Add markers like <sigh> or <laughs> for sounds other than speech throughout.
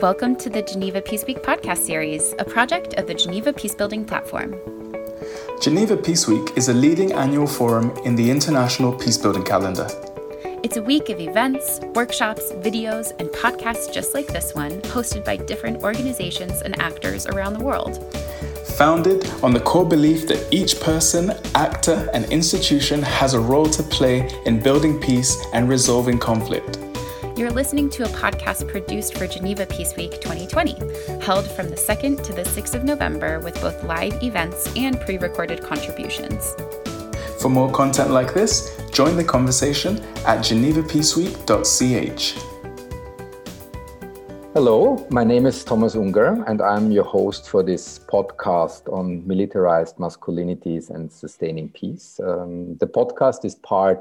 Welcome to the Geneva Peace Week podcast series, a project of the Geneva Peacebuilding Platform. Geneva Peace Week is a leading annual forum in the international peacebuilding calendar. It's a week of events, workshops, videos, and podcasts just like this one, hosted by different organizations and actors around the world. Founded on the core belief that each person, actor, and institution has a role to play in building peace and resolving conflict. You're listening to a podcast produced for Geneva Peace Week 2020, held from the 2nd to the 6th of November with both live events and pre recorded contributions. For more content like this, join the conversation at genevapeaceweek.ch. Hello, my name is Thomas Unger, and I'm your host for this podcast on militarized masculinities and sustaining peace. Um, the podcast is part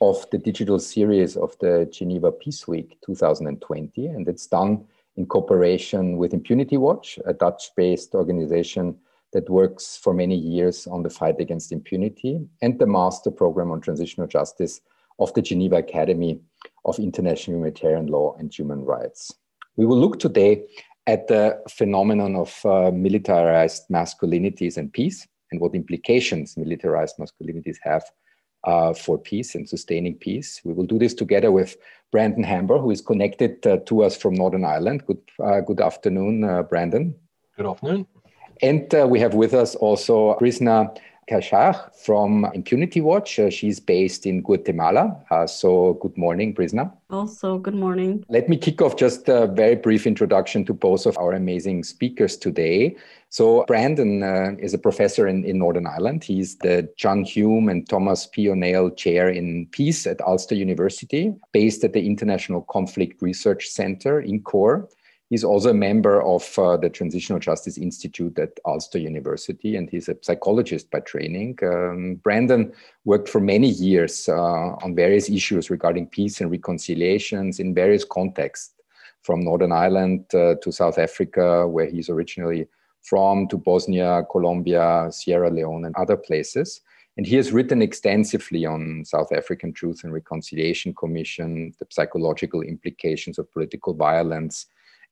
of the digital series of the Geneva Peace Week 2020, and it's done in cooperation with Impunity Watch, a Dutch based organization that works for many years on the fight against impunity, and the Master Program on Transitional Justice of the Geneva Academy of International Humanitarian Law and Human Rights. We will look today at the phenomenon of uh, militarized masculinities and peace and what implications militarized masculinities have uh, for peace and sustaining peace. We will do this together with Brandon Hamber, who is connected uh, to us from Northern Ireland. Good, uh, good afternoon, uh, Brandon. Good afternoon. And uh, we have with us also Brisna Caxaj from Impunity Watch. Uh, she's based in Guatemala. Uh, so, good morning, Brisna. Also, good morning. Let me kick off just a very brief introduction to both of our amazing speakers today. So, Brandon uh, is a professor in, in Northern Ireland. He's the John Hume and Thomas P. O'Neill Chair in Peace at Ulster University, based at the International Conflict Research Center INCORE. He's also a member of uh, the Transitional Justice Institute at Ulster University, and he's a psychologist by training. Um, Brandon worked for many years uh, on various issues regarding peace and reconciliations in various contexts, from Northern Ireland uh, to South Africa, where he's originally from, to Bosnia, Colombia, Sierra Leone, and other places. And he has written extensively on South African Truth and Reconciliation Commission, the psychological implications of political violence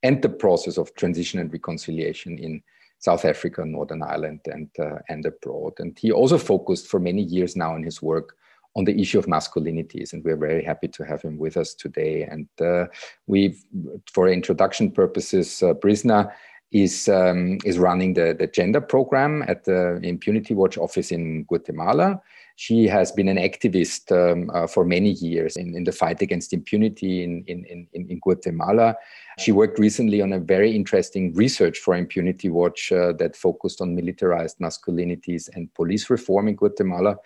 and the process of transition and reconciliation in South Africa, Northern Ireland, and, uh, and abroad. And he also focused for many years now in his work on the issue of masculinities, and we're very happy to have him with us today. And uh, we've, for introduction purposes, uh, Brisna is um, is running the, the gender program at the Impunity Watch office in Guatemala. She has been an activist um, uh, for many years in, in the fight against impunity in, in, in, in Guatemala. She worked recently on a very interesting research for Impunity Watch uh, that focused on militarized masculinities and police reform in Guatemala.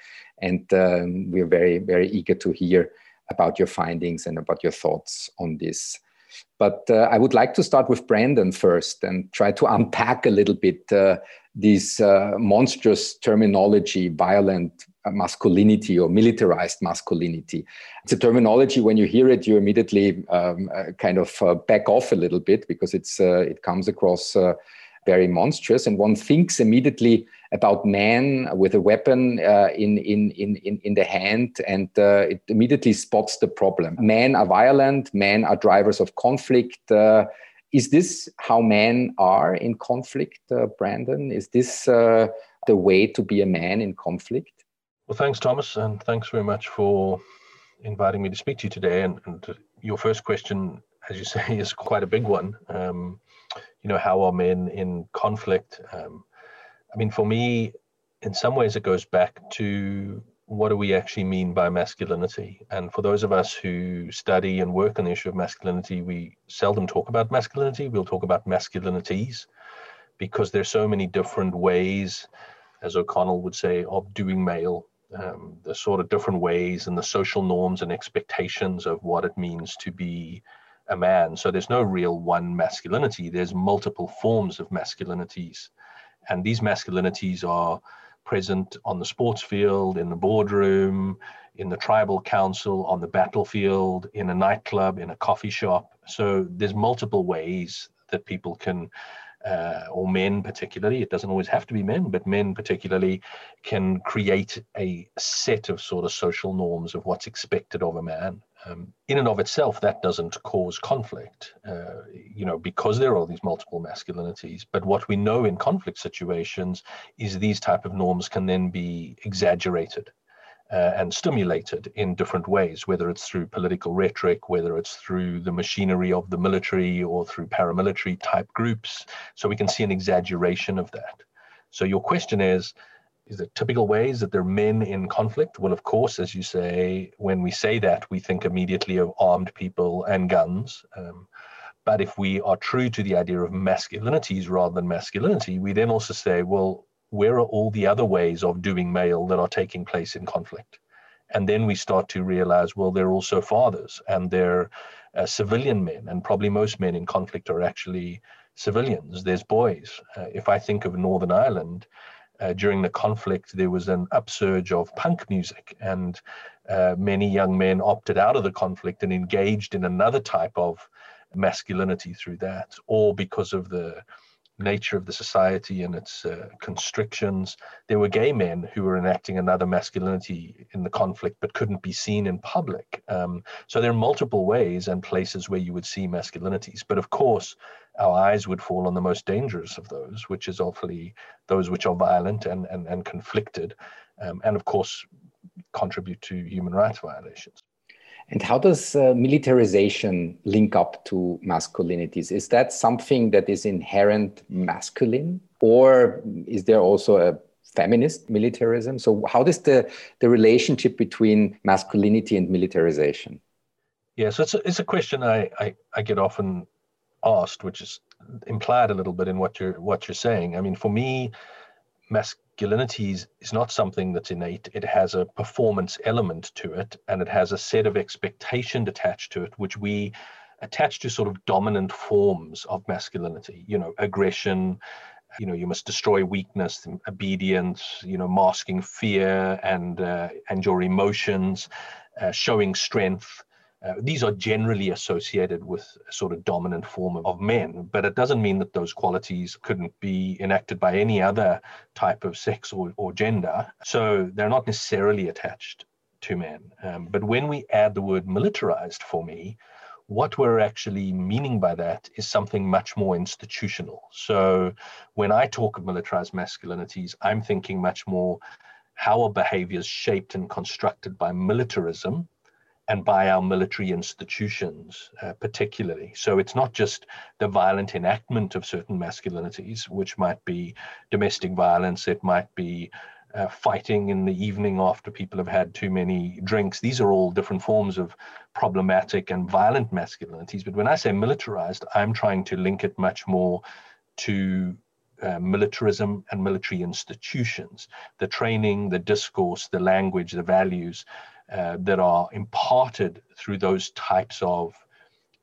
And um, we're very, very eager to hear about your findings and about your thoughts on this. But uh, I would like to start with Brandon first and try to unpack a little bit uh, this uh, monstrous terminology, violent masculinity or militarized masculinity. It's a terminology when you hear it, you immediately um, uh, kind of uh, back off a little bit because it's uh, it comes across uh, very monstrous, and one thinks immediately about man with a weapon uh, in, in in in the hand, and it immediately spots the problem. Men are violent. Men are drivers of conflict. is this how men are in conflict, Brandon? Is this the way to be a man in conflict? Well, thanks, Thomas, and thanks very much for inviting me to speak to you today. And, and your first question, as you <laughs> say, is quite a big one. Um, you know, how are men in conflict? Um, I mean, for me, in some ways, it goes back to what do we actually mean by masculinity? And for those of us who study and work on the issue of masculinity, we seldom talk about masculinity. We'll talk about masculinities because there's so many different ways, as O'Connell would say, of doing male um, the sort of different ways and the social norms and expectations of what it means to be a man. So there's no real one masculinity. There's multiple forms of masculinities. And these masculinities are present on the sports field, in the boardroom, in the tribal council, on the battlefield, in a nightclub, in a coffee shop. So there's multiple ways that people can uh, or men particularly, it doesn't always have to be men, but men particularly can create a set of sort of social norms of what's expected of a man. Um, in and of itself, that doesn't cause conflict, uh, you know, because there are all these multiple masculinities. But what we know in conflict situations is these type of norms can then be exaggerated uh, and stimulated in different ways, whether it's through political rhetoric, whether it's through the machinery of the military or through paramilitary type groups. So we can see an exaggeration of that. So your question is, is it typical ways that there are men in conflict? Well, of course, as you say, when we say that, we think immediately of armed people and guns. Um, but if we are true to the idea of masculinities rather than masculinity, we then also say, well, where are all the other ways of doing male that are taking place in conflict? And then we start to realize, well, they're also fathers and they're uh, civilian men, and probably most men in conflict are actually civilians. There's boys. Uh, if I think of Northern Ireland, uh, during the conflict, there was an upsurge of punk music, and uh, many young men opted out of the conflict and engaged in another type of masculinity through that, or because of the nature of the society and its uh, constrictions. There were gay men who were enacting another masculinity in the conflict but couldn't be seen in public. Um, so there are multiple ways and places where you would see masculinities. But of course, our eyes would fall on the most dangerous of those, which is awfully those which are violent and, and, and conflicted, um, and of course contribute to human rights violations. And how does uh, militarization link up to masculinities? Is that something that is inherent masculine, or is there also a feminist militarism? So, how does the, the relationship between masculinity and militarization? Yes, it's a, it's a question I, I, I get often asked, which is implied a little bit in what you're what you're saying. I mean, for me, masculinity is, is not something that's innate. It has a performance element to it, and it has a set of expectations attached to it, which we attach to sort of dominant forms of masculinity. You know, aggression. You know, you must destroy weakness, obedience. You know, masking fear and uh, and your emotions, uh, showing strength uh, these are generally associated with a sort of dominant form of, of, men, but it doesn't mean that those qualities couldn't be enacted by any other type of sex or, or gender. So they're not necessarily attached to men. Um, but when we add the word militarized for me, what we're actually meaning by that is something much more institutional. So when I talk of militarized masculinities, I'm thinking much more how are behaviors shaped and constructed by militarism and by our military institutions, uh, particularly. So it's not just the violent enactment of certain masculinities, which might be domestic violence, it might be uh, fighting in the evening after people have had too many drinks. These are all different forms of problematic and violent masculinities. But when I say militarized, I'm trying to link it much more to uh, militarism and military institutions, the training, the discourse, the language, the values uh, that are imparted through those types of,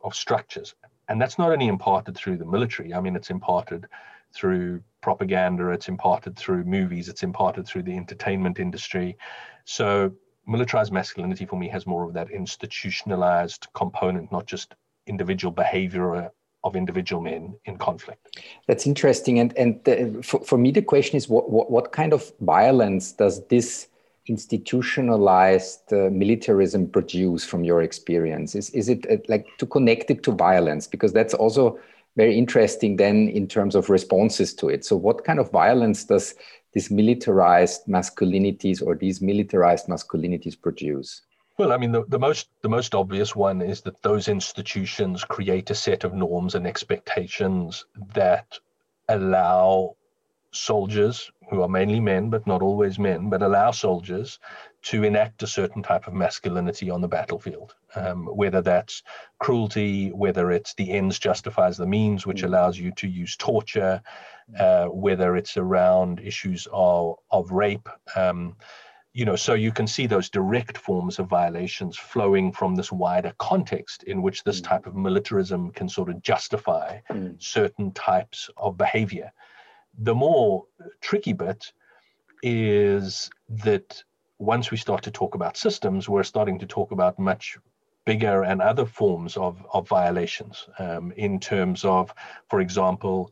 of structures. And that's not only imparted through the military, I mean, it's imparted through propaganda, it's imparted through movies, it's imparted through the entertainment industry. So, militarized masculinity for me has more of that institutionalized component, not just individual behavior of individual men in conflict. That's interesting. And, and the, for, for me, the question is what, what, what kind of violence does this institutionalized uh, militarism produce from your experience? Is, is it uh, like to connect it to violence? Because that's also very interesting then in terms of responses to it. So, what kind of violence does this militarized masculinities or these militarized masculinities produce? Well, I mean, the, the most the most obvious one is that those institutions create a set of norms and expectations that allow soldiers who are mainly men, but not always men, but allow soldiers to enact a certain type of masculinity on the battlefield, um, whether that's cruelty, whether it's the ends justifies the means, which mm. allows you to use torture, uh, whether it's around issues of, of rape. Um, you know, so you can see those direct forms of violations flowing from this wider context in which this mm. type of militarism can sort of justify mm. certain types of behavior. The more tricky bit is that once we start to talk about systems, we're starting to talk about much bigger and other forms of, of violations um, in terms of, for example,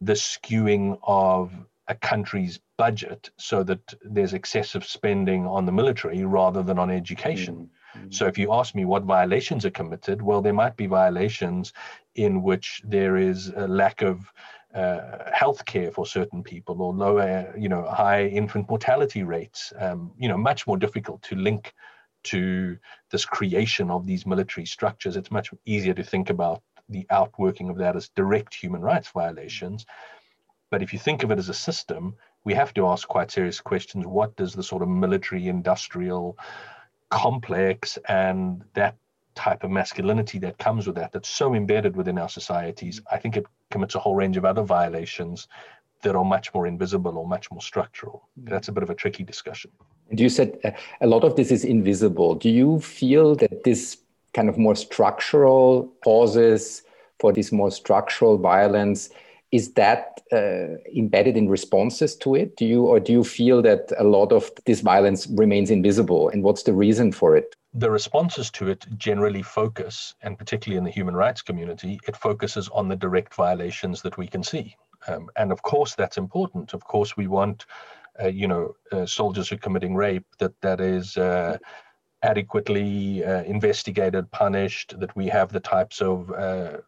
the skewing of a country's budget so that there's excessive spending on the military rather than on education. Mm-hmm. So if you ask me what violations are committed, well, there might be violations in which there is a lack of uh, health care for certain people or lower, you know, high infant mortality rates, um, you know, much more difficult to link to this creation of these military structures. It's much easier to think about the outworking of that as direct human rights violations. But if you think of it as a system, we have to ask quite serious questions. What does the sort of military industrial complex and that type of masculinity that comes with that, that's so embedded within our societies, I think it commits a whole range of other violations that are much more invisible or much more structural. Mm. That's a bit of a tricky discussion. And you said uh, a lot of this is invisible. Do you feel that this kind of more structural causes for this more structural violence is that uh, embedded in responses to it do you or do you feel that a lot of this violence remains invisible and what's the reason for it the responses to it generally focus and particularly in the human rights community it focuses on the direct violations that we can see. Um, and of course that's important. Of course we want uh, you know uh, soldiers who are committing rape that that is uh, adequately uh, investigated punished that we have the types of uh,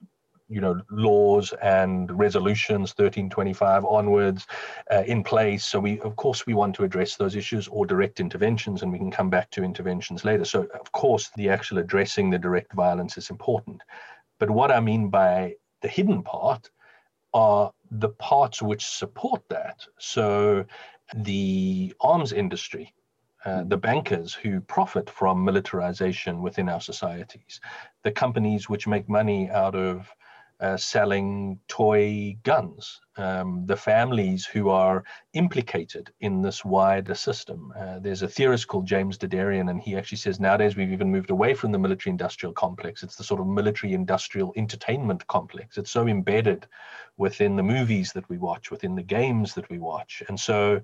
you know laws and resolutions 1325 onwards uh, in place. So we of course we want to address those issues or direct interventions and we can come back to interventions later. So of course the actual addressing the direct violence is important. But what i mean by the hidden part are the parts which support that. So the arms industry uh, the bankers who profit from militarization within our societies, the companies which make money out of uh, selling toy guns, um, the families who are implicated in this wider system. Uh, there's a theorist called James Der Derian, and he actually says nowadays we've even moved away from the military industrial complex. It's the sort of military industrial entertainment complex. It's so embedded within the movies that we watch, within the games that we watch. And so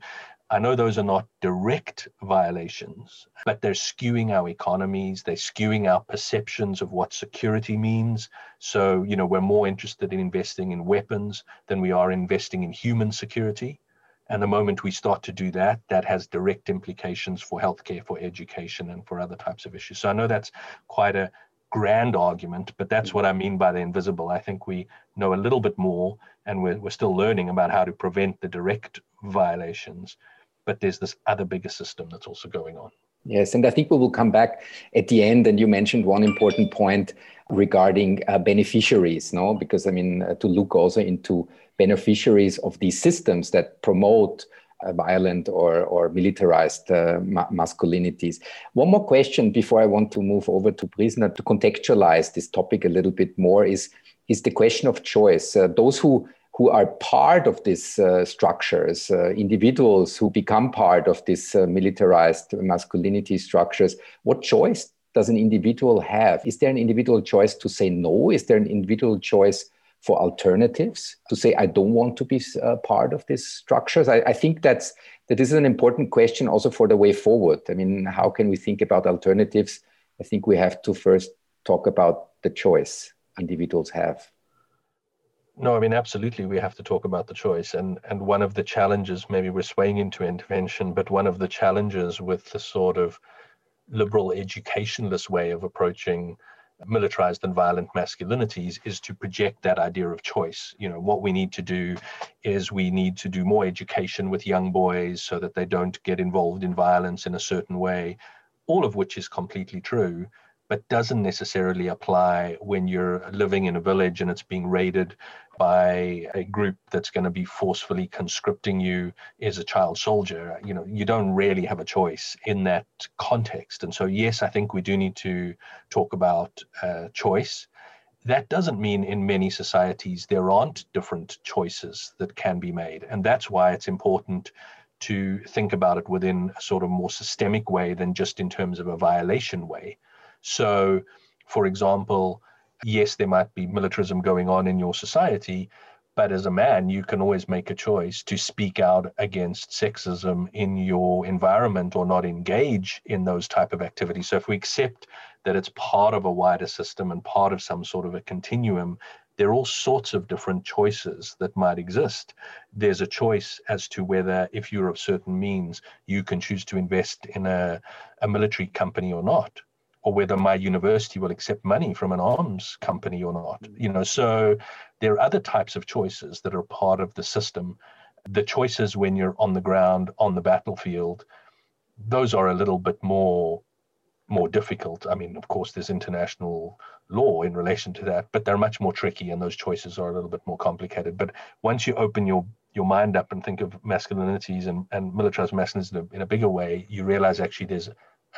I know those are not direct violations, but they're skewing our economies, they're skewing our perceptions of what security means. So, you know, we're more interested in investing in weapons than we are investing in human security. And the moment we start to do that, that has direct implications for healthcare, for education, and for other types of issues. So I know that's quite a grand argument, but that's what I mean by the invisible. I think we know a little bit more, and we're, we're still learning about how to prevent the direct violations but there's this other bigger system that's also going on. Yes, and I think we will come back at the end. And you mentioned one important point regarding uh, beneficiaries, no? Because I mean, uh, to look also into beneficiaries of these systems that promote uh, violent or, or militarized uh, ma- masculinities. One more question before I want to move over to Brisna to contextualize this topic a little bit more is, is the question of choice. Uh, those who who are part of these uh, structures, uh, individuals who become part of these uh, militarized masculinity structures, what choice does an individual have? Is there an individual choice to say no? Is there an individual choice for alternatives to say I don't want to be uh, part of these structures? I, I think that's that this is an important question also for the way forward. I mean, how can we think about alternatives? I think we have to first talk about the choice individuals have. No, I mean absolutely. We have to talk about the choice, and and one of the challenges, maybe we're swaying into intervention, but one of the challenges with the sort of liberal educationless way of approaching militarized and violent masculinities is to project that idea of choice. You know, what we need to do is we need to do more education with young boys so that they don't get involved in violence in a certain way, all of which is completely true but doesn't necessarily apply when you're living in a village and it's being raided by a group that's going to be forcefully conscripting you as a child soldier. You know you don't really have a choice in that context. And so yes i think we do need to talk about uh, choice. That doesn't mean in many societies there aren't different choices that can be made. And that's why it's important to think about it within a sort of more systemic way than just in terms of a violation way so for example yes, there might be militarism going on in your society, but as a man, you can always make a choice to speak out against sexism in your environment or not engage in those type of activities. So if we accept that it's part of a wider system and part of some sort of a continuum, there are all sorts of different choices that might exist. There's a choice as to whether, if you're of certain means, you can choose to invest in a, a military company or not or whether my university will accept money from an arms company or not. Mm. You know, so there are other types of choices that are part of the system. The choices when you're on the ground, on the battlefield, those are a little bit more more difficult. I mean, of course, there's international law in relation to that, but they're much more tricky, and those choices are a little bit more complicated. But once you open your your mind up and think of masculinities and, and militarized masculinity in a bigger way, you realize actually there's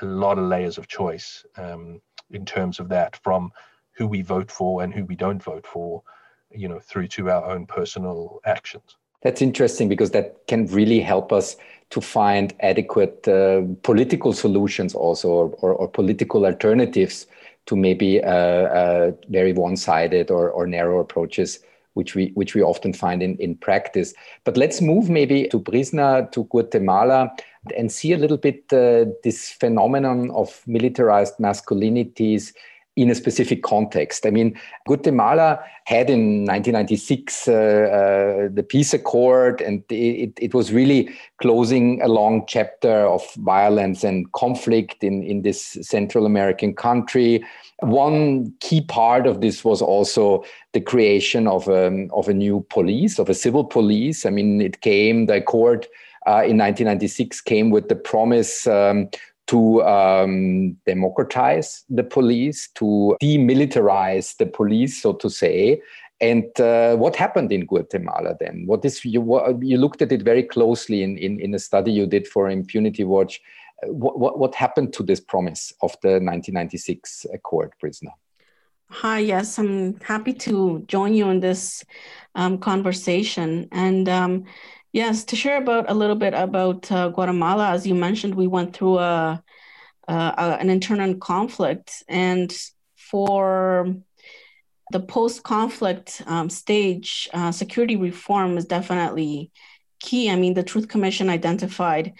a lot of layers of choice um, in terms of that from who we vote for and who we don't vote for, you know, through to our own personal actions. That's interesting because that can really help us to find adequate uh, political solutions also or, or, or, political alternatives to maybe uh, uh, very one-sided or, or narrow approaches which we which we often find in, in practice. But let's move maybe to Brisna, to Guatemala, and see a little bit uh, this phenomenon of militarized masculinities in a specific context. I mean, Guatemala had in 1996 uh, uh, the peace accord, and it, it was really closing a long chapter of violence and conflict in, in this Central American country. One key part of this was also the creation of a, um, of a new police, of a civil police. I mean, it came, the accord in 1996 came with the promise um, to um, democratize the police, to demilitarize the police, so to say. And uh, what happened in Guatemala then? What is you, you looked at it very closely in, in, in a study you did for Impunity Watch. What, what, what happened to this promise of the 1996 Accord, Brisna? Hi, yes, I'm happy to join you in this um, conversation. And um, Yes, to share about a little bit about uh, Guatemala, as you mentioned, we went through a, a, an internal conflict, and for the post-conflict um, stage, uh, security reform is definitely key. I mean, the Truth Commission identified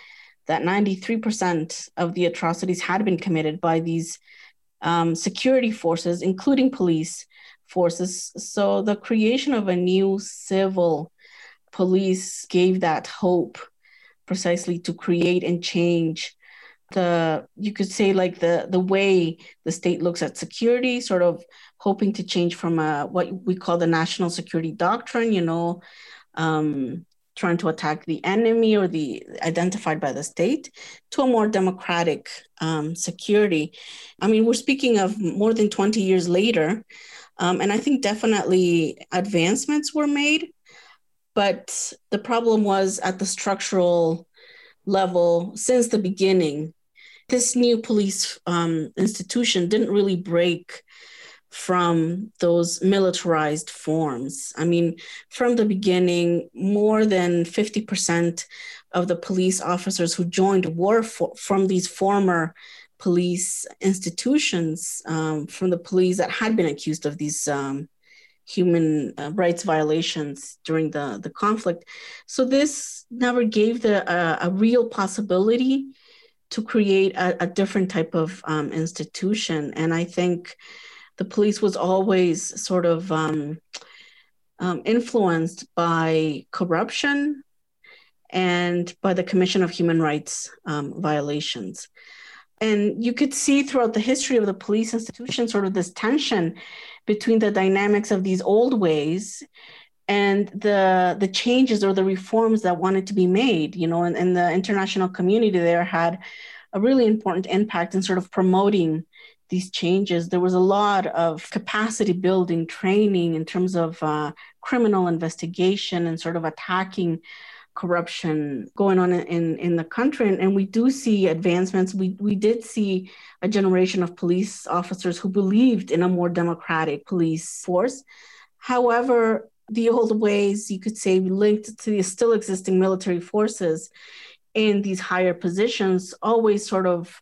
that 93% of the atrocities had been committed by these um, security forces, including police forces. So the creation of a new civil police gave that hope precisely to create and change the you could say like the the way the state looks at security sort of hoping to change from a what we call the national security doctrine you know um, trying to attack the enemy or the identified by the state to a more democratic um, security. I mean we're speaking of more than 20 years later um, and i think definitely advancements were made but the problem was at the structural level since the beginning. This new police um, institution didn't really break from those militarized forms. I mean, from the beginning, more than 50% of the police officers who joined were for, from these former police institutions, um, from the police that had been accused of these um, human uh, rights violations during the, the conflict. So this never gave the uh, a real possibility to create a, a different type of um, institution. And I think the police was always sort of um, um, influenced by corruption and by the commission of human rights um, violations. And you could see throughout the history of the police institution sort of this tension between the dynamics of these old ways and the the changes or the reforms that wanted to be made you know and, and the international community there had a really important impact in sort of promoting these changes. There was a lot of capacity building training in terms of uh, criminal investigation and sort of attacking corruption going on in, in the country. And, and we do see advancements. We, we did see a generation of police officers who believed in a more democratic police force. However, the old ways, you could say, linked to the still existing military forces in these higher positions always sort of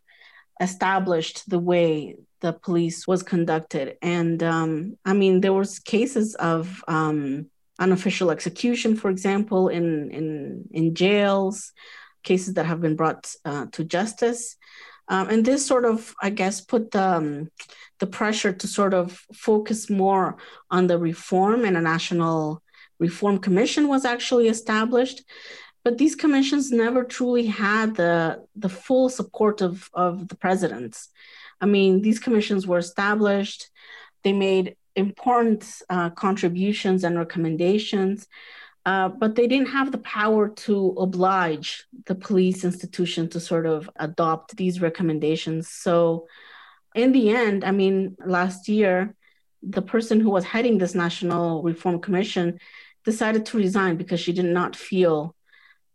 established the way the police was conducted. And um, I mean, there was cases of um, unofficial execution, for example, in, in, in jails, cases that have been brought uh, to justice. Um, and this sort of, I guess, put the, um, the pressure to sort of focus more on the reform, and a national reform commission was actually established. But these commissions never truly had the, the full support of, of the presidents. I mean, these commissions were established, they made important uh, contributions and recommendations, uh, but they didn't have the power to oblige the police institution to sort of adopt these recommendations. So, in the end, I mean, last year, the person who was heading this National Reform Commission decided to resign because she did not feel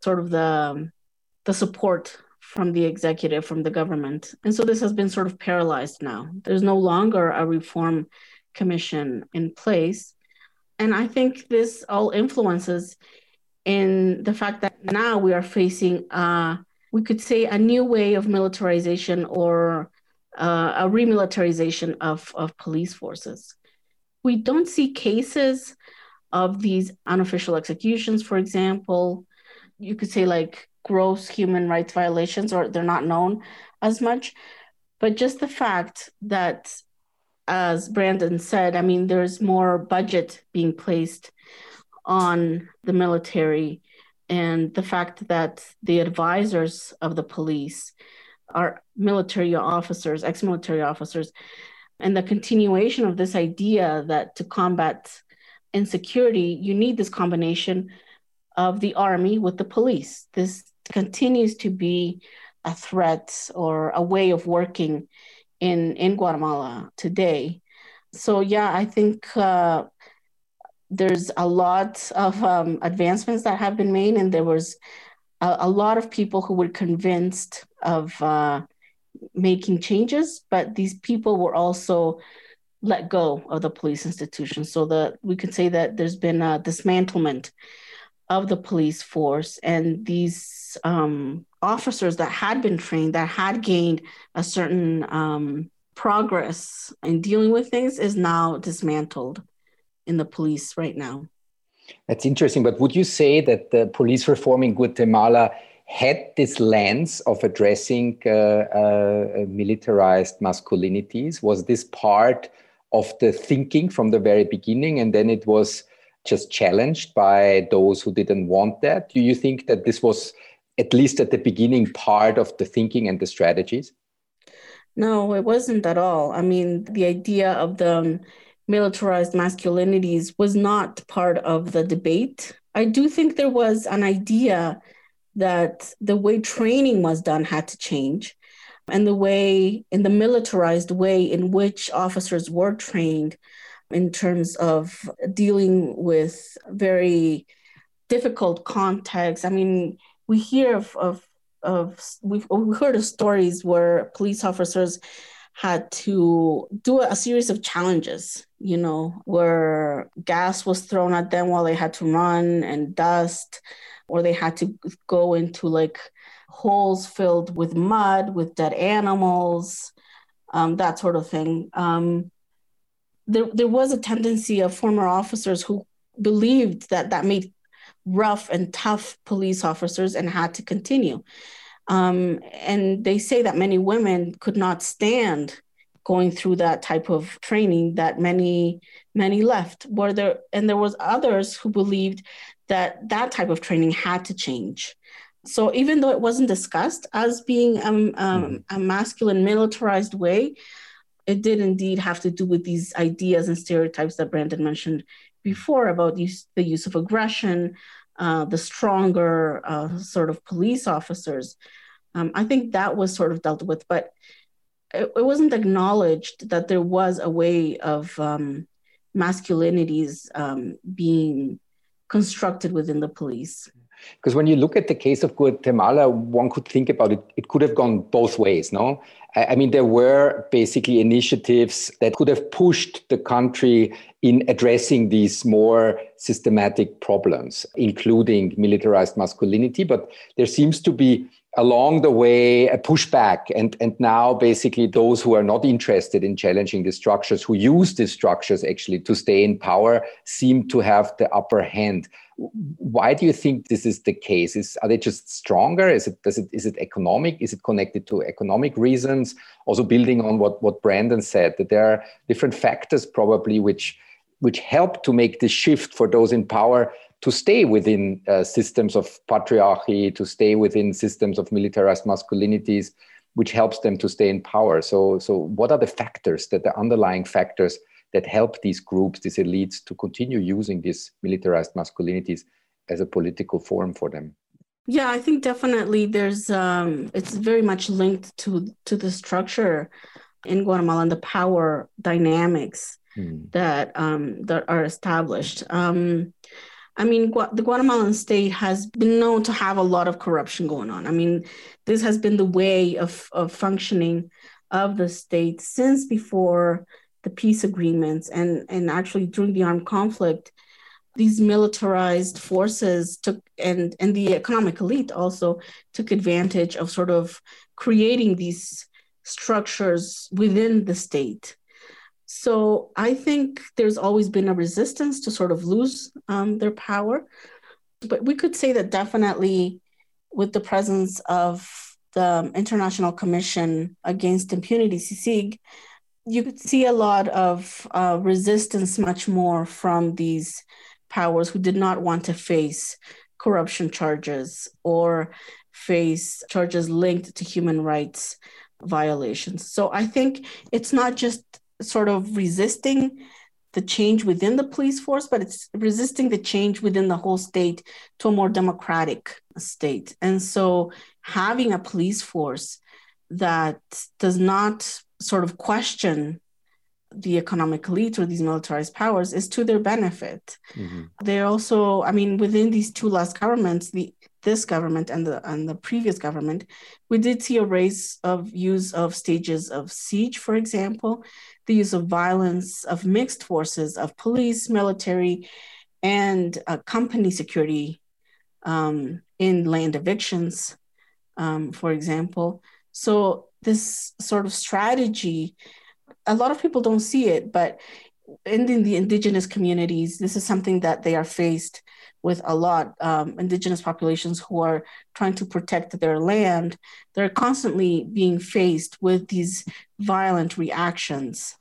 sort of the the support from the executive, from the government. And so this has been sort of paralyzed now. There's no longer a reform commission in place. And I think this all influences in the fact that now we are facing, uh, we could say, a new way of militarization or uh, a remilitarization of, of police forces. We don't see cases of these unofficial executions, for example. You could say, like, gross human rights violations or they're not known as much. But just the fact that, as Brandon said, I mean, there's more budget being placed on the military, and the fact that the advisors of the police are military officers, ex military officers, and the continuation of this idea that to combat insecurity, you need this combination of the army with the police. This continues to be a threat or a way of working in in Guatemala today. So yeah, I think uh, there's a lot of um, advancements that have been made, and there was a, a lot of people who were convinced of uh, making changes, but these people were also let go of the police institution. So that we could say that there's been a dismantlement of the police force and these um, officers that had been trained that had gained a certain um, progress in dealing with things is now dismantled in the police right now that's interesting but would you say that the police reform in guatemala had this lens of addressing uh, uh, militarized masculinities was this part of the thinking from the very beginning and then it was just challenged by those who didn't want that? Do you think that this was at least at the beginning part of the thinking and the strategies? No, it wasn't at all. I mean, the idea of the militarized masculinities was not part of the debate. I do think there was an idea that the way training was done had to change and the way in the militarized way in which officers were trained in terms of dealing with very difficult contexts. I mean, we hear of, of, of we've, we've heard of stories where police officers had to do a series of challenges, you know, where gas was thrown at them while they had to run and dust, or they had to go into like holes filled with mud, with dead animals, um, that sort of thing. Um, there, there was a tendency of former officers who believed that that made rough and tough police officers and had to continue. Um, and they say that many women could not stand going through that type of training that many many left were there and there was others who believed that that type of training had to change so even though it wasn't discussed as being um, um, mm-hmm. a masculine militarized way it did indeed have to do with these ideas and stereotypes that Brandon mentioned before about use, the use of aggression, uh, the stronger uh, sort of police officers. Um, I think that was sort of dealt with, but it, it wasn't acknowledged that there was a way of um, masculinities um, being constructed within the police. Because when you look at the case of Guatemala, one could think about it, it could have gone both ways, no? I mean, there were basically initiatives that could have pushed the country in addressing these more systematic problems, including militarized masculinity. But there seems to be along the way a pushback and and now basically those who are not interested in challenging the structures who use these structures actually to stay in power seem to have the upper hand why do you think this is the case is are they just stronger is it does it is it economic is it connected to economic reasons also building on what what brandon said that there are different factors probably which which help to make this shift for those in power to stay within uh, systems of patriarchy, to stay within systems of militarized masculinities. which helps them to stay in power. So, so what are the factors that the underlying factors that help these groups, these elites, to continue using these militarized masculinities as a political form for them? Yeah, I think definitely there's um, it's very much linked to to the structure in Guatemala and the power dynamics mm. that um, that are established. Um, I mean, Gu- the Guatemalan state has been known to have a lot of corruption going on. I mean, this has been the way of, of functioning of the state since before the peace agreements and, and actually during the armed conflict. These militarized forces took, and, and the economic elite also took advantage of sort of creating these structures within the state so I think there's always been a resistance to sort of lose um, their power. But we could say that definitely with the presence of the International Commission Against Impunity, CICIG, you could see a lot of uh, resistance much more from these powers who did not want to face corruption charges or face charges linked to human rights violations. So I think it's not just sort of resisting the change within the police force, but it's resisting the change within the whole state to a more democratic state. And so having a police force that does not sort of question the economic elite or these militarized powers is to their benefit. Mm-hmm. They're also, I mean, within these two last governments, the this government and the and the previous government, we did see a raise of use of stages of siege, for example, the use of violence of mixed forces of police, military, and uh, company security um, in land evictions, um, for example. So this sort of strategy, a lot of people don't see it, but in the, in the indigenous communities, this is something that they are faced with a lot. Um, indigenous populations who are trying to protect their land, they're constantly being faced with these violent reactions.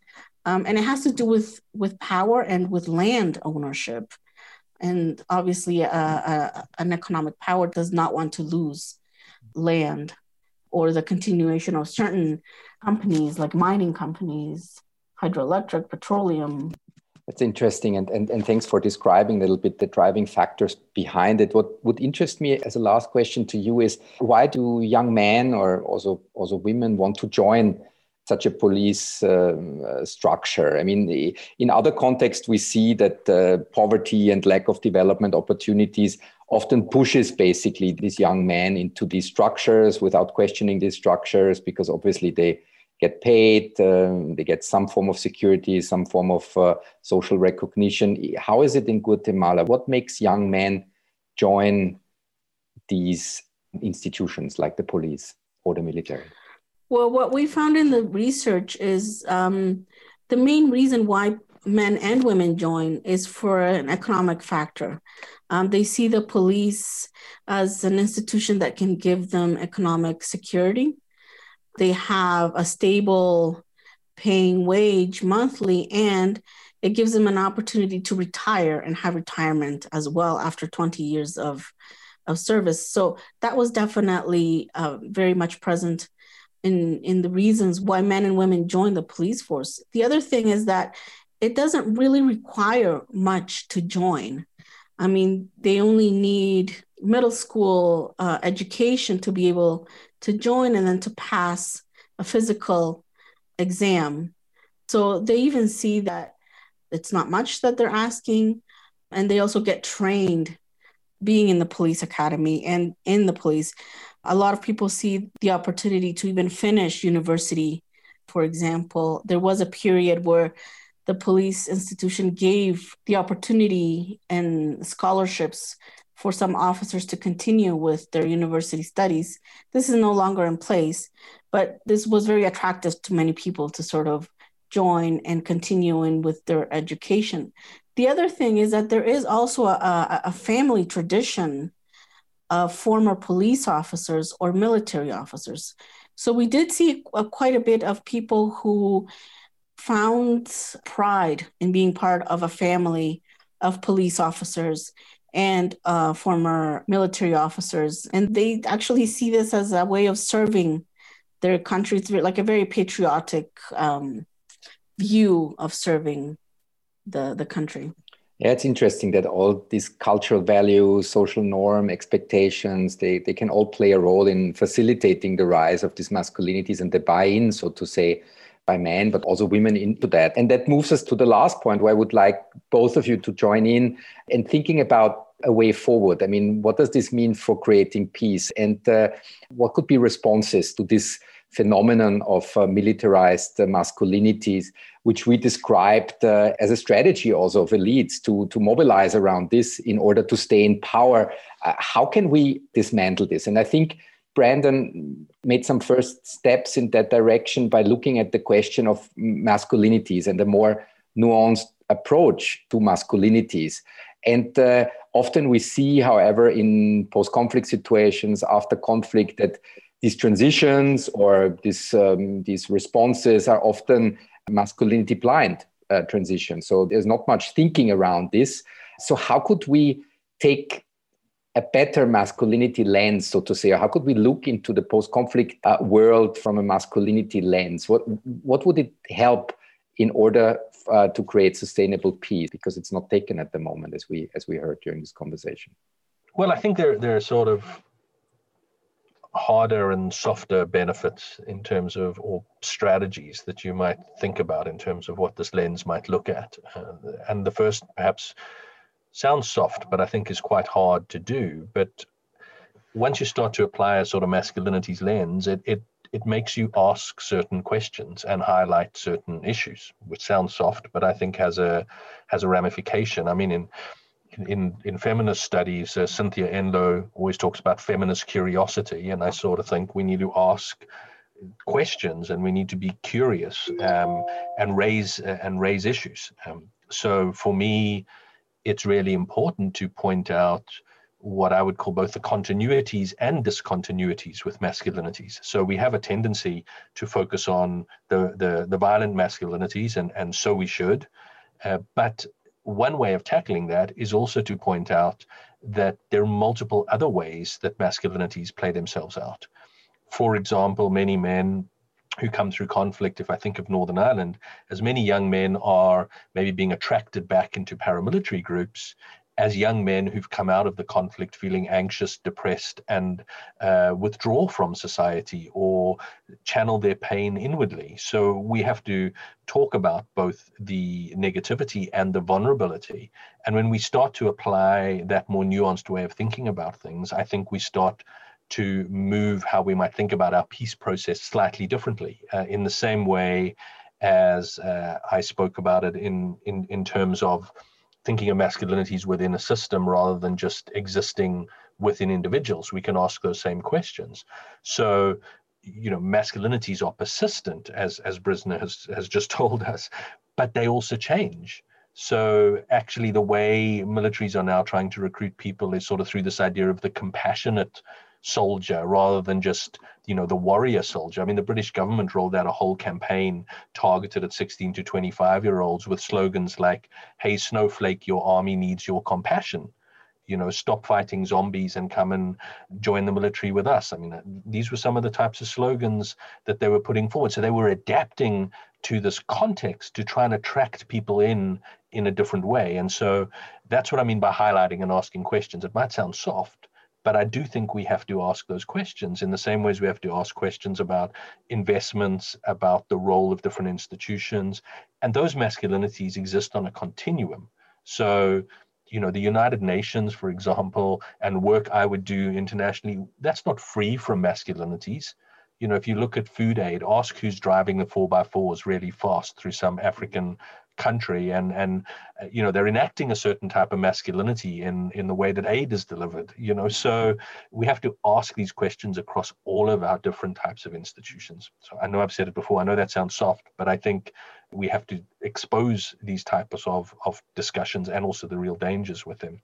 Um, and it has to do with, with power and with land ownership. And obviously, uh, uh, an economic power does not want to lose land or the continuation of certain companies like mining companies, hydroelectric, petroleum, that's interesting. And, and, and thanks for describing a little bit the driving factors behind it. What would interest me as a last question to you is why do young men or also, also women want to join such a police um, uh, structure? I mean, in other contexts, we see that uh, poverty and lack of development opportunities often pushes basically these young men into these structures without questioning these structures because obviously they get paid, um, they get some form of security, some form of uh, social recognition. How is it in Guatemala? What makes young men join these institutions like the police or the military? Well, what we found in the research is um, the main reason why men and women join is for an economic factor. Um, they see the police as an institution that can give them economic security they have a stable paying wage monthly and it gives them an opportunity to retire and have retirement as well after 20 years of, of service. So that was definitely uh, very much present in, in the reasons why men and women join the police force. The other thing is that it doesn't really require much to join. I mean, they only need middle school uh, education to be able to join and then to pass a physical exam. So they even see that it's not much that they're asking. And they also get trained being in the police academy and in the police. A lot of people see the opportunity to even finish university. For example, there was a period where the police institution gave the opportunity and scholarships for some officers to continue with their university studies. This is no longer in place, but this was very attractive to many people to sort of join and continue in with their education. The other thing is that there is also a, a family tradition of former police officers or military officers. So we did see a, quite a bit of people who found pride in being part of a family of police officers and uh, former military officers. And they actually see this as a way of serving their countries like a very patriotic um, view of serving the the country. Yeah, it's interesting that all these cultural values, social norm, expectations, they, they can all play a role in facilitating the rise of these masculinities and the buy-in, so to say, by men, but also women into that. And that moves us to the last point where I would like both of you to join in and thinking about a way forward. I mean, what does this mean for creating peace? And uh, what could be responses to this phenomenon of uh, militarized uh, masculinities, which we described uh, as a strategy also of elites to, to mobilize around this in order to stay in power. Uh, how can we dismantle this? And I think Brandon made some first steps in that direction by looking at the question of masculinities and a more nuanced approach to masculinities. And uh, often we see, however, in post conflict situations after conflict, that these transitions or this, um, these responses are often masculinity blind uh, transitions. So there's not much thinking around this. So, how could we take a better masculinity lens, so to say? Or how could we look into the post conflict uh, world from a masculinity lens? What, what would it help? in order uh, to create sustainable peace because it's not taken at the moment as we as we heard during this conversation well i think there there are sort of harder and softer benefits in terms of or strategies that you might think about in terms of what this lens might look at uh, and the first perhaps sounds soft but i think is quite hard to do but once you start to apply a sort of masculinities lens it, it it makes you ask certain questions and highlight certain issues which sounds soft but i think has a has a ramification i mean in in in feminist studies, uh, Cynthia Enloe always talks about feminist curiosity, and I sort of think we need to ask questions and we need to be curious um, and raise uh, and raise issues. Um, so for me, it's really important to point out what I would call both the continuities and discontinuities with masculinities. So we have a tendency to focus on the the, the violent masculinities, and and so we should. Uh, but one way of tackling that is also to point out that there are multiple other ways that masculinities play themselves out. For example, many men who come through conflict, if I think of Northern Ireland, as many young men are maybe being attracted back into paramilitary groups as young men who've come out of the conflict feeling anxious, depressed, and uh, withdraw from society or channel their pain inwardly. So we have to talk about both the negativity and the vulnerability. And when we start to apply that more nuanced way of thinking about things, I think we start to move how we might think about our peace process slightly differently, uh, in the same way as uh, I spoke about it in in in terms of thinking of masculinities within a system rather than just existing within individuals. We can ask those same questions. So, you know, masculinities are persistent, as as Brisna has has just <laughs> told us, but they also change. So actually, the way militaries are now trying to recruit people is sort of through this idea of the compassionate soldier rather than just you know the warrior soldier. I mean the british government rolled out a whole campaign targeted at 16 to 25 year olds with slogans like hey snowflake your army needs your compassion. You know stop fighting zombies and come and join the military with us. I mean uh, these were some of the types of slogans that they were putting forward. So they were adapting to this context to try and attract people in in a different way. And so that's what i mean by highlighting and asking questions. It might sound soft but I do think we have to ask those questions in the same ways we have to ask questions about investments, about the role of different institutions. And those masculinities exist on a continuum. So, you know, the United Nations, for example, and work I would do internationally, that's not free from masculinities. You know, if you look at food aid, ask who's driving the four by fours really fast through some African country and and uh, you know they're enacting a certain type of masculinity in in the way that aid is delivered you know. So we have to ask these questions across all of our different types of institutions. So i know i've said it before i know that sounds soft but i think we have to expose these types of of discussions and also the real dangers with them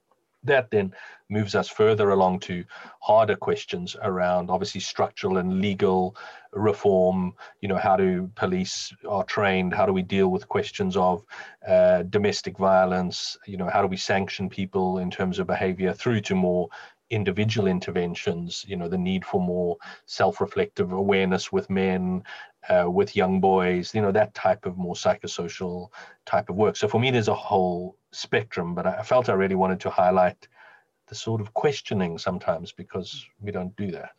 that then moves us further along to harder questions around obviously structural and legal reform you know how do police are trained how do we deal with questions of uh, domestic violence you know how do we sanction people in terms of behavior through to more individual interventions, you know, the need for more self-reflective awareness with men, uh, with young boys, you know, that type of more psychosocial type of work. So for me, there's a whole spectrum, but I felt I really wanted to highlight the sort of questioning sometimes because we don't do that.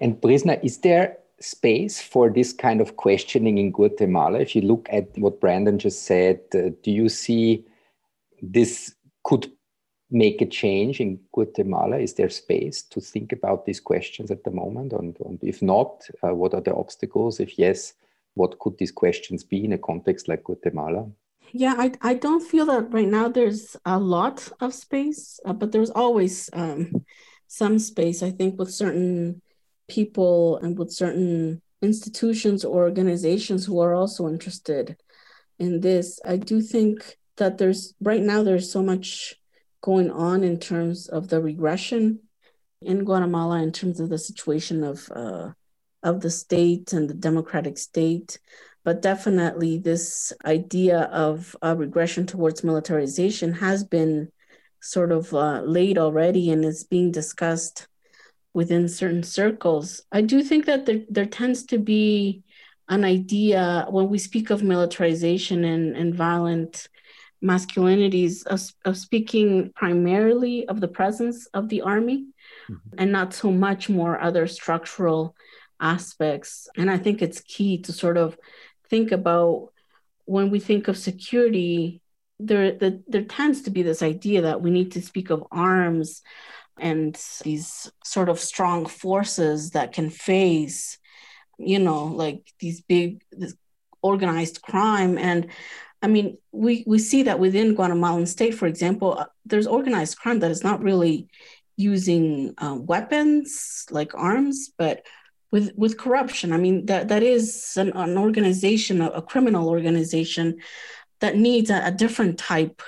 And Brisna, is there space for this kind of questioning in Guatemala? If you look at what Brandon just said, uh, do you see this could make a change in Guatemala? Is there space to think about these questions at the moment? And, and if not, uh, what are the obstacles? If yes, what could these questions be in a context like Guatemala? Yeah, I, I don't feel that right now there's a lot of space, uh, but there's always um, some space, I think, with certain people and with certain institutions or organizations who are also interested in this. I do think that there's right now there's so much going on in terms of the regression in Guatemala in terms of the situation of uh, of the state and the democratic state, but definitely this idea of a regression towards militarization has been sort of uh, laid already and is being discussed within certain circles. I do think that there, there tends to be an idea when we speak of militarization and, and violent masculinities of, of speaking primarily of the presence of the army mm-hmm. and not so much more other structural aspects. And I think it's key to sort of think about when we think of security, there, the, there tends to be this idea that we need to speak of arms and these sort of strong forces that can face, you know, like these big this organized crime. And I mean, we, we see that within Guatemalan state, for example, uh, there's organized crime that is not really using uh, weapons like arms, but with with corruption. I mean, that that is an, an organization, a, a, criminal organization that needs a, a different type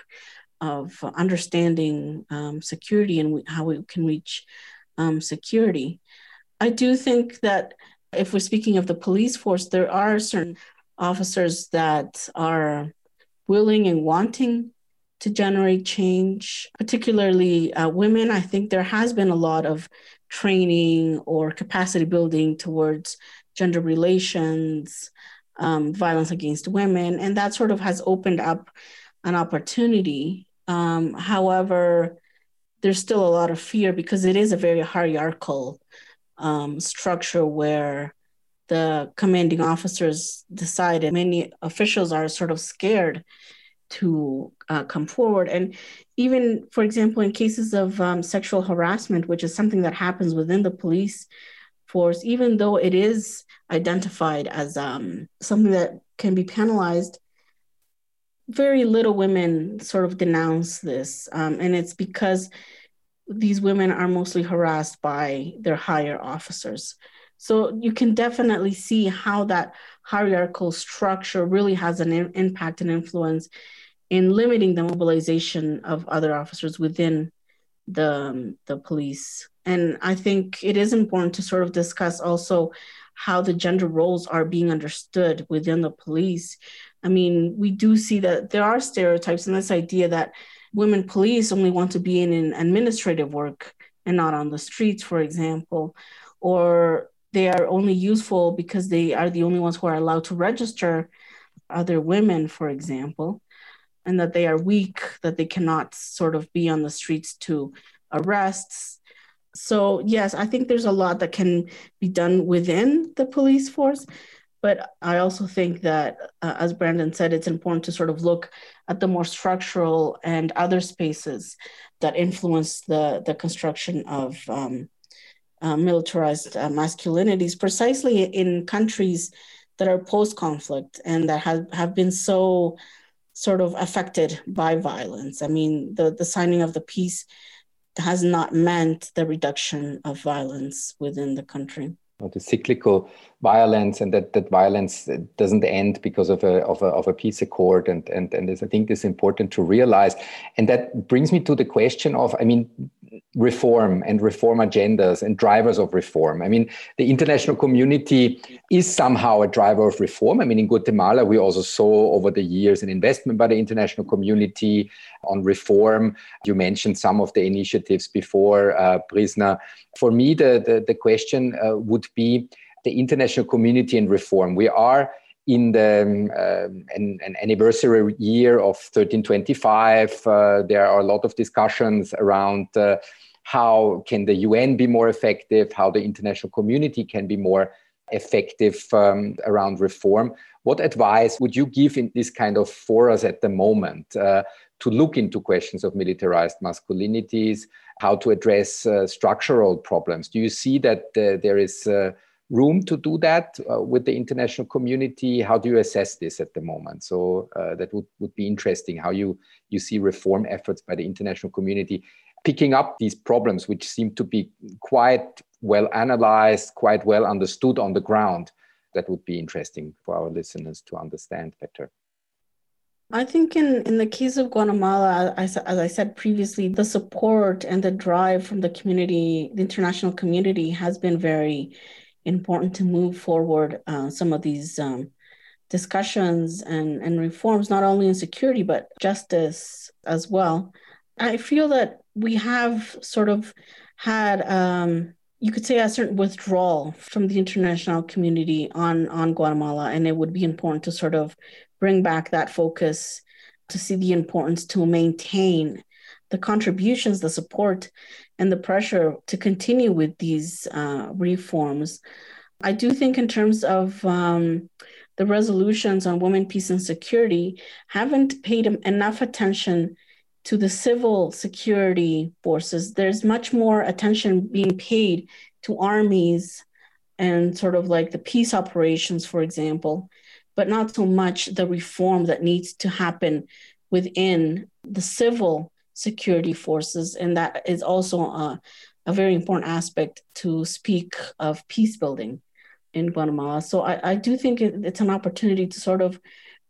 of understanding um, security and we, how we can reach um, security. I do think that if we're speaking of the police force, there are certain officers that are willing and wanting to generate change, particularly uh, women. I think there has been a lot of training or capacity building towards gender relations, um, violence against women, and that sort of has opened up an opportunity. Um, however, there's still a lot of fear because it is a very hierarchical um, structure where the commanding officers decide, and many officials are sort of scared to uh, come forward. And even, for example, in cases of um, sexual harassment, which is something that happens within the police force, even though it is identified as um, something that can be penalized, very little women sort of denounce this. Um, and it's because these women are mostly harassed by their higher officers. So you can definitely see how that hierarchical structure really has an in- impact and influence in limiting the mobilization of other officers within the, um, the police. And I think it is important to sort of discuss also how the gender roles are being understood within the police. I mean, we do see that there are stereotypes and this idea that women police only want to be in, in administrative work and not on the streets, for example, or they are only useful because they are the only ones who are allowed to register other women, for example, and that they are weak, that they cannot sort of be on the streets to arrests. So, yes, I think there's a lot that can be done within the police force. But I also think that, uh, as Brandon said, it's important to sort of look at the more structural and other spaces that influence the, the construction of um, uh, militarized uh, masculinities precisely in countries that are post conflict and that have, have been so sort of affected by violence. I mean, the, the signing of the peace has not meant the reduction of violence within the country. The cyclical violence and that, that violence doesn't end because of a, of a, of a peace accord. And, and, and I think it's important to realize. And that brings me to the question of, I mean, reform and reform agendas and drivers of reform. I mean, the international community is somehow a driver of reform. I mean, in Guatemala, we also saw over the years an investment by the international community on reform. You mentioned some of the initiatives before, uh, Brisna. For me, the, the, the question uh, would be the international community and reform. We are in the um, uh, an, an, anniversary year of 1325. Uh, there are a lot of discussions around uh, how can the UN be more effective, how the international community can be more effective um, around reform. What advice would you give in this kind of forums at the moment uh, to look into questions of militarized masculinities, how to address uh, structural problems? Do you see that uh, there is uh, room to do that uh, with the international community? How do you assess this at the moment? So uh, that would, would be interesting how you, you see reform efforts by the international community picking up these problems, which seem to be quite well analyzed, quite well understood on the ground. That would be interesting for our listeners to understand better. I think in, in the case of Guatemala, as, as I said previously, the support and the drive from the community, the international community, has been very important to move forward uh, some of these um, discussions and, and reforms, not only in security, but justice as well. I feel that we have sort of had, um, you could say, a certain withdrawal from the international community on, on Guatemala, and it would be important to sort of bring back that focus to see the importance to maintain the contributions, the support, and the pressure to continue with these uh, reforms. I do think, in terms of um, the resolutions on women, peace, and security, haven't paid enough attention to the civil security forces. There's much more attention being paid to armies and sort of like the peace operations, for example, but not so much the reform that needs to happen within the civil security forces. And that is also a, a very important aspect to speak of peace building in Guatemala. So I, I do think it, it's an opportunity to sort of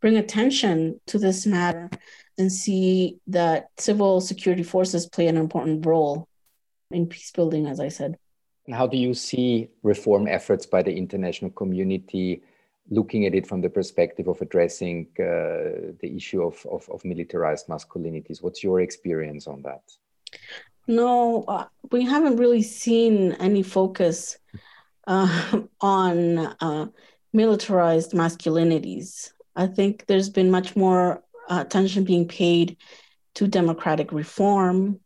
bring attention to this matter and see that civil security forces play an important role in peace building, as I said. How do you see reform efforts by the international community looking at it from the perspective of addressing uh, the issue of, of, of, militarized masculinities. What's your experience on that? No, uh, we haven't really seen any focus uh, <laughs> on uh, militarized masculinities. I think there's been much more attention being paid to democratic reform,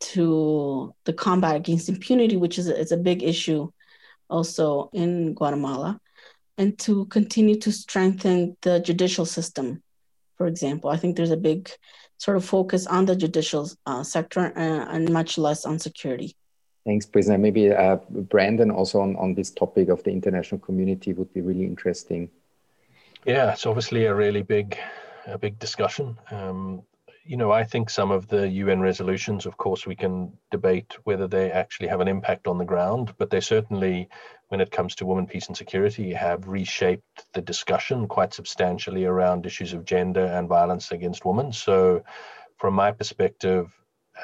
to the combat against impunity, which is is a big issue also in Guatemala and to continue to strengthen the judicial system. For example, I think there's a big sort of focus on the judicial uh, sector uh, and much less on security. Thanks, Brisna. Maybe uh, Brandon also on, on this topic of the international community would be really interesting. Yeah, it's obviously a really big, a big discussion. Um, you know, I think some of the UN resolutions, of course, we can debate whether they actually have an impact on the ground, but they certainly when it comes to women, peace, and security have reshaped the discussion quite substantially around issues of gender and violence against women. So, from my perspective,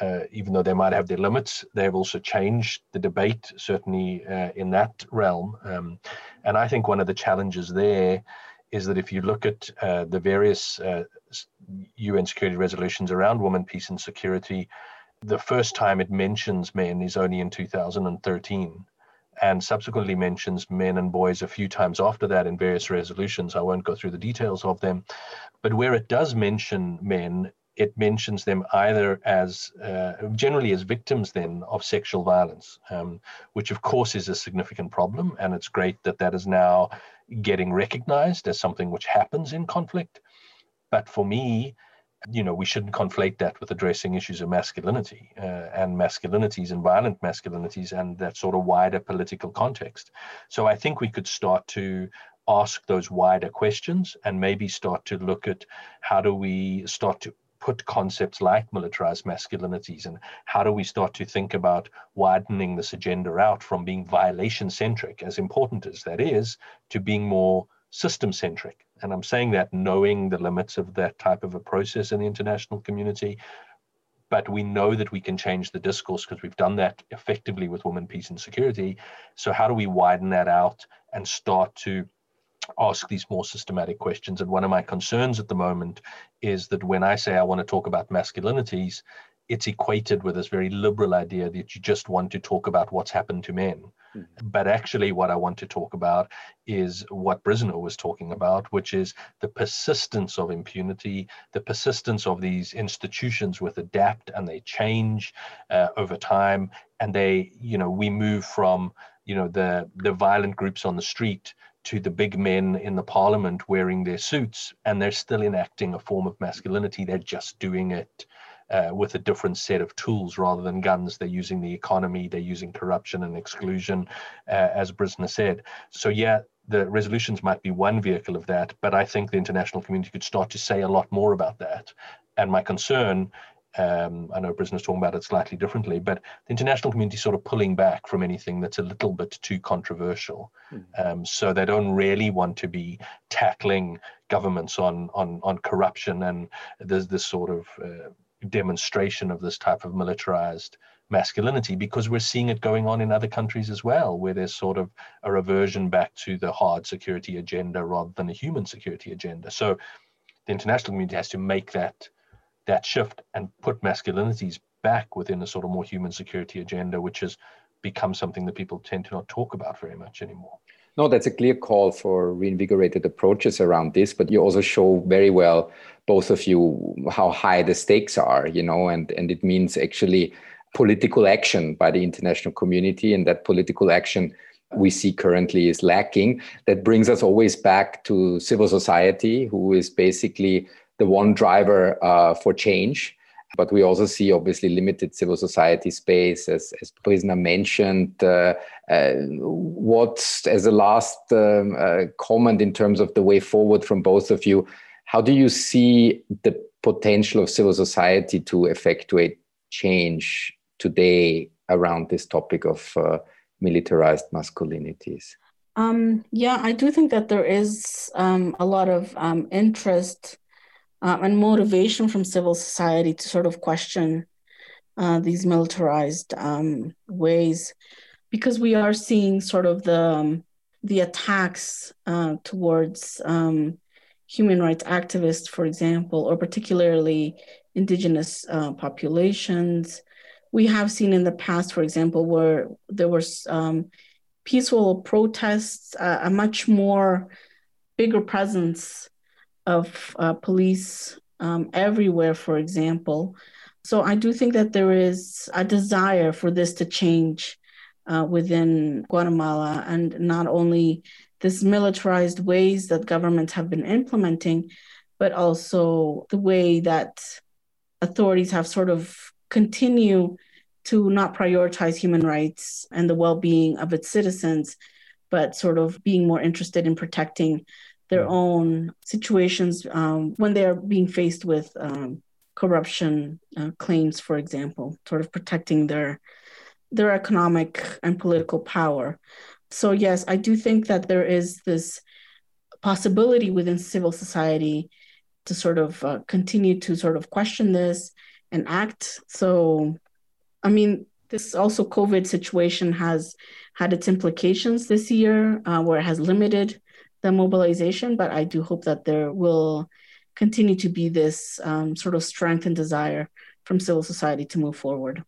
uh, even though they might have their limits, they have also changed the debate, certainly uh, in that realm. Um, and I think one of the challenges there is that if you look at uh, the various UN uh, security resolutions around women, peace, and security, the first time it mentions men is only in 2013 and subsequently mentions men and boys a few times after that in various resolutions. I won't go through the details of them. But where it does mention men, it mentions them either as uh, generally as victims then of sexual violence, um, which of course is a significant problem. And it's great that that is now getting recognized as something which happens in conflict. But for me, you know, we shouldn't conflate that with addressing issues of masculinity uh, and masculinities and violent masculinities and that sort of wider political context. So I think we could start to ask those wider questions and maybe start to look at how do we start to put concepts like militarized masculinities and how do we start to think about widening this agenda out from being violation centric, as important as that is, to being more system centric. And I'm saying that knowing the limits of that type of a process in the international community, but we know that we can change the discourse because we've done that effectively with women, peace, and security. So, how do we widen that out and start to ask these more systematic questions? And one of my concerns at the moment is that when I say I want to talk about masculinities, it's equated with this very liberal idea that you just want to talk about what's happened to men. Mm-hmm. But actually, what I want to talk about is what Brisna was talking about, which is the persistence of impunity, the persistence of these institutions with adapt and they change uh, over time. And they, you know, we move from, you know, the, the violent groups on the street to the big men in the parliament wearing their suits, and they're still enacting a form of masculinity. They're just doing it uh, with a different set of tools rather than guns. They're using the economy, they're using corruption and exclusion, uh, as Brisna said. So, yeah, the resolutions might be one vehicle of that, but I think the international community could start to say a lot more about that. And my concern, um, I know Brisna's talking about it slightly differently, but the international community is sort of pulling back from anything that's a little bit too controversial. Mm. Um, so they don't really want to be tackling governments on on on corruption and there's this sort of uh, demonstration of this type of militarized masculinity because we're seeing it going on in other countries as well, where there's sort of a reversion back to the hard security agenda rather than a human security agenda. So the international community has to make that that shift and put masculinities back within a sort of more human security agenda, which has become something that people tend to not talk about very much anymore. No, that's a clear call for reinvigorated approaches around this, but you also show very well, both of you, how high the stakes are, you know, and, and it means actually political action by the international community, and that political action we see currently is lacking. That brings us always back to civil society, who is basically the one driver uh, for change. But we also see obviously limited civil society space, as, as Brisna mentioned. Uh, uh, what, as a last um, uh, comment in terms of the way forward from both of you, how do you see the potential of civil society to effectuate change today around this topic of uh, militarized masculinities? Um, yeah, I do think that there is um, a lot of um, interest um, and motivation from civil society to sort of question uh, these militarized um, ways, because we are seeing sort of the um, the attacks uh, towards um, human rights activists, for example, or particularly indigenous uh, populations. We have seen in the past, for example, where there was um, peaceful protests, uh, a much more bigger presence of uh, police um, everywhere, for example. So I do think that there is a desire for this to change uh, within Guatemala, and not only this militarized ways that governments have been implementing, but also the way that authorities have sort of continue to not prioritize human rights and the well-being of its citizens, but sort of being more interested in protecting their own situations um, when they are being faced with um, corruption uh, claims, for example, sort of protecting their their economic and political power. So yes, I do think that there is this possibility within civil society to sort of uh, continue to sort of question this and act. So, I mean, this also COVID situation has had its implications this year, uh, where it has limited the mobilization, but I do hope that there will continue to be this um, sort of strength and desire from civil society to move forward.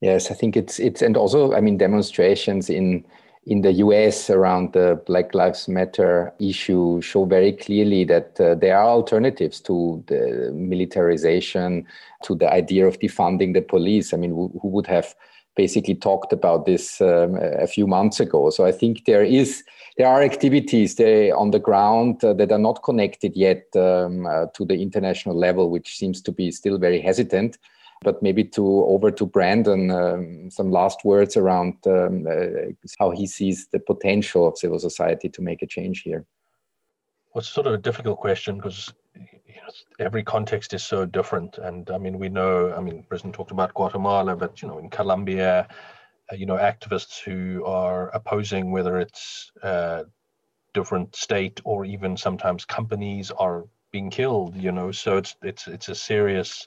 Yes, I think it's it's and also I mean demonstrations in in the US around the Black Lives Matter issue show very clearly that uh, there are alternatives to the militarization, to the idea of defunding the police. I mean, who, who would have basically talked about this um, a few months ago. So I think there is there are activities there on the ground uh, that are not connected yet um, uh, to the international level, which seems to be still very hesitant. But maybe to over to Brandon, um, some last words around um, uh, how he sees the potential of civil society to make a change here. Well, it's sort of a difficult question because you know, every context is so different. And I mean, we know, I mean, President talked about Guatemala, but, you know, in Colombia, you know, activists who are opposing whether it's uh, different state or even sometimes companies are being killed, you know, so it's, it's, it's a serious,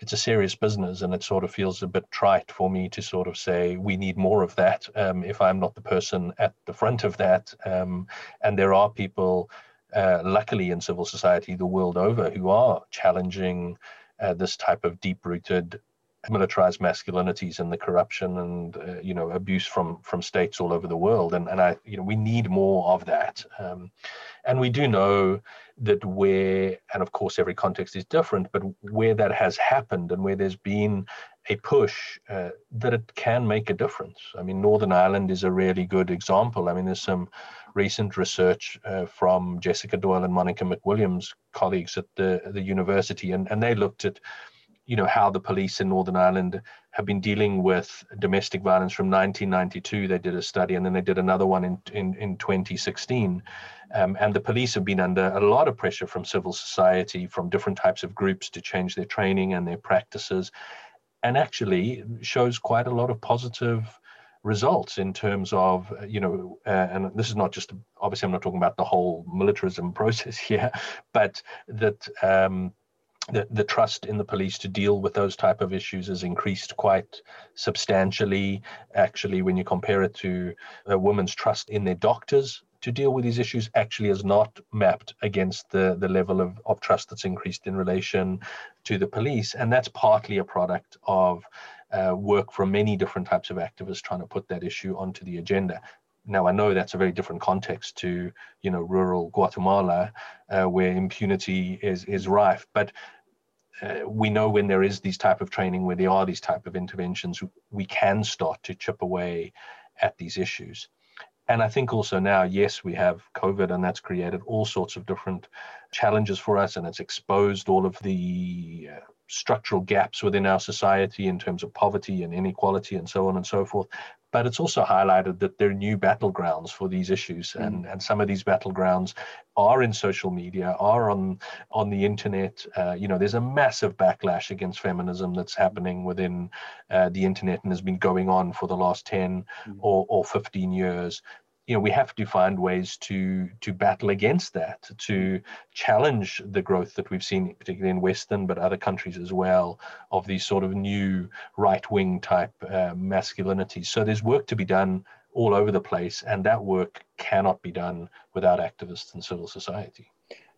it's a serious business, and it sort of feels a bit trite for me to sort of say we need more of that um, if I'm not the person at the front of that. Um, and there are people, uh, luckily, in civil society the world over who are challenging uh, this type of deep-rooted militarized masculinities and the corruption and uh, you know abuse from from states all over the world. And and i you know we need more of that. Um, and we do know that where and of course every context is different but where that has happened and where there's been a push uh, that it can make a difference. I mean northern ireland is a really good example. I mean there's some recent research uh, from jessica doyle and monica mcwilliams colleagues at the the university and and they looked at you know how the police in Northern Ireland have been dealing with domestic violence from 1992. They did a study, and then they did another one in in, in 2016. Um, and the police have been under a lot of pressure from civil society, from different types of groups to change their training and their practices, and actually shows quite a lot of positive results in terms of you know uh, and this is not just obviously i'm not talking about the whole militarism <laughs> process here but that um, the, the trust in the police to deal with those type of issues has increased quite substantially. Actually, when you compare it to a woman's trust in their doctors to deal with these issues, actually is not mapped against the, the level of, of trust that's increased in relation to the police. And that's partly a product of uh, work from many different types of activists trying to put that issue onto the agenda. Now I know that's a very different context to you know rural Guatemala, uh, where impunity is is rife. But uh, we know when there is these type of training, where there are these type of interventions, we can start to chip away at these issues. And I think also now, yes, we have COVID, and that's created all sorts of different challenges for us, and it's exposed all of the uh, structural gaps within our society in terms of poverty and inequality and so on and so forth but it's also highlighted that there are new battlegrounds for these issues mm. and, and some of these battlegrounds are in social media are on on the internet uh, you know there's a massive backlash against feminism that's happening within uh, the internet and has been going on for the last 10 mm. or, or 15 years you know we have to find ways to to battle against that to challenge the growth that we've seen particularly in western but other countries as well of these sort of new right wing type uh, masculinities so there's work to be done all over the place and that work cannot be done without activists and civil society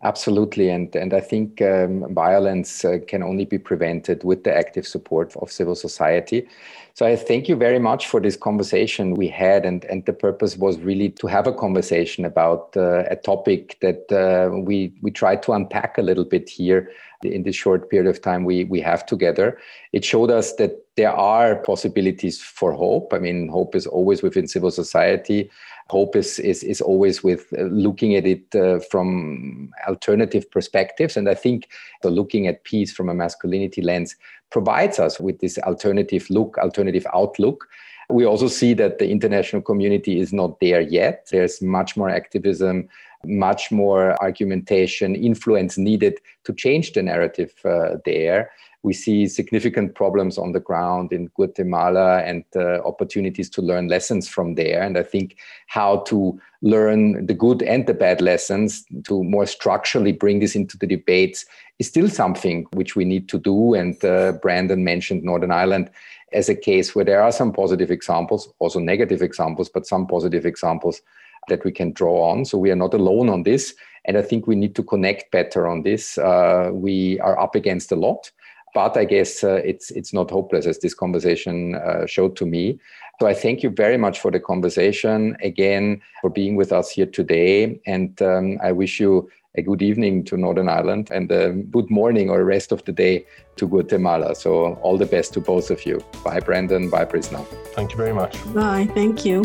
Absolutely, and and I think um, violence uh, can only be prevented with the active support of civil society. So I thank you very much for this conversation we had, and and the purpose was really to have a conversation about uh, a topic that uh, we we tried to unpack a little bit here in this short period of time we we have together. It showed us that there are possibilities for hope. I mean, hope is always within civil society hope is is, is always with uh, looking at it uh, from alternative perspectives. And i think the looking at peace from a masculinity lens provides us with this alternative look alternative outlook. We also see that the international community is not there yet. There's much more activism much more argumentation influence needed to change the narrative uh, there we see significant problems on the ground in Guatemala and uh, opportunities to learn lessons from there. And I think how to learn the good and the bad lessons to more structurally bring this into the debates is still something which we need to do. And uh, Brandon mentioned Northern Ireland as a case where there are some positive examples, also negative examples, but some positive examples that we can draw on. So we are not alone on this. And I think we need to connect better on this. Uh, we are up against a lot but I guess uh, it's it's not hopeless as this conversation uh, showed to me. So I thank you very much for the conversation again for being with us here today, and um, I wish you a good evening to Northern Ireland and a good morning or rest of the day to Guatemala. So all the best to both of you. Bye, Brandon. Bye, Brisna. Thank you very much. Bye. Thank you.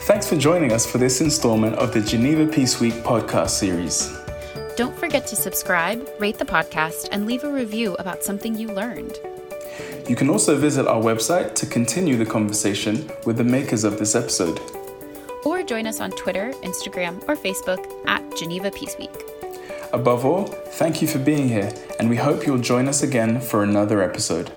Thanks for joining us for this installment of the Geneva Peace Week podcast series. Don't forget to subscribe, rate the podcast, and leave a review about something you learned. You can also visit our website to continue the conversation with the makers of this episode. Or join us on Twitter, Instagram, or Facebook at Geneva Peace Week. Above all, thank you for being here, and we hope you'll join us again for another episode.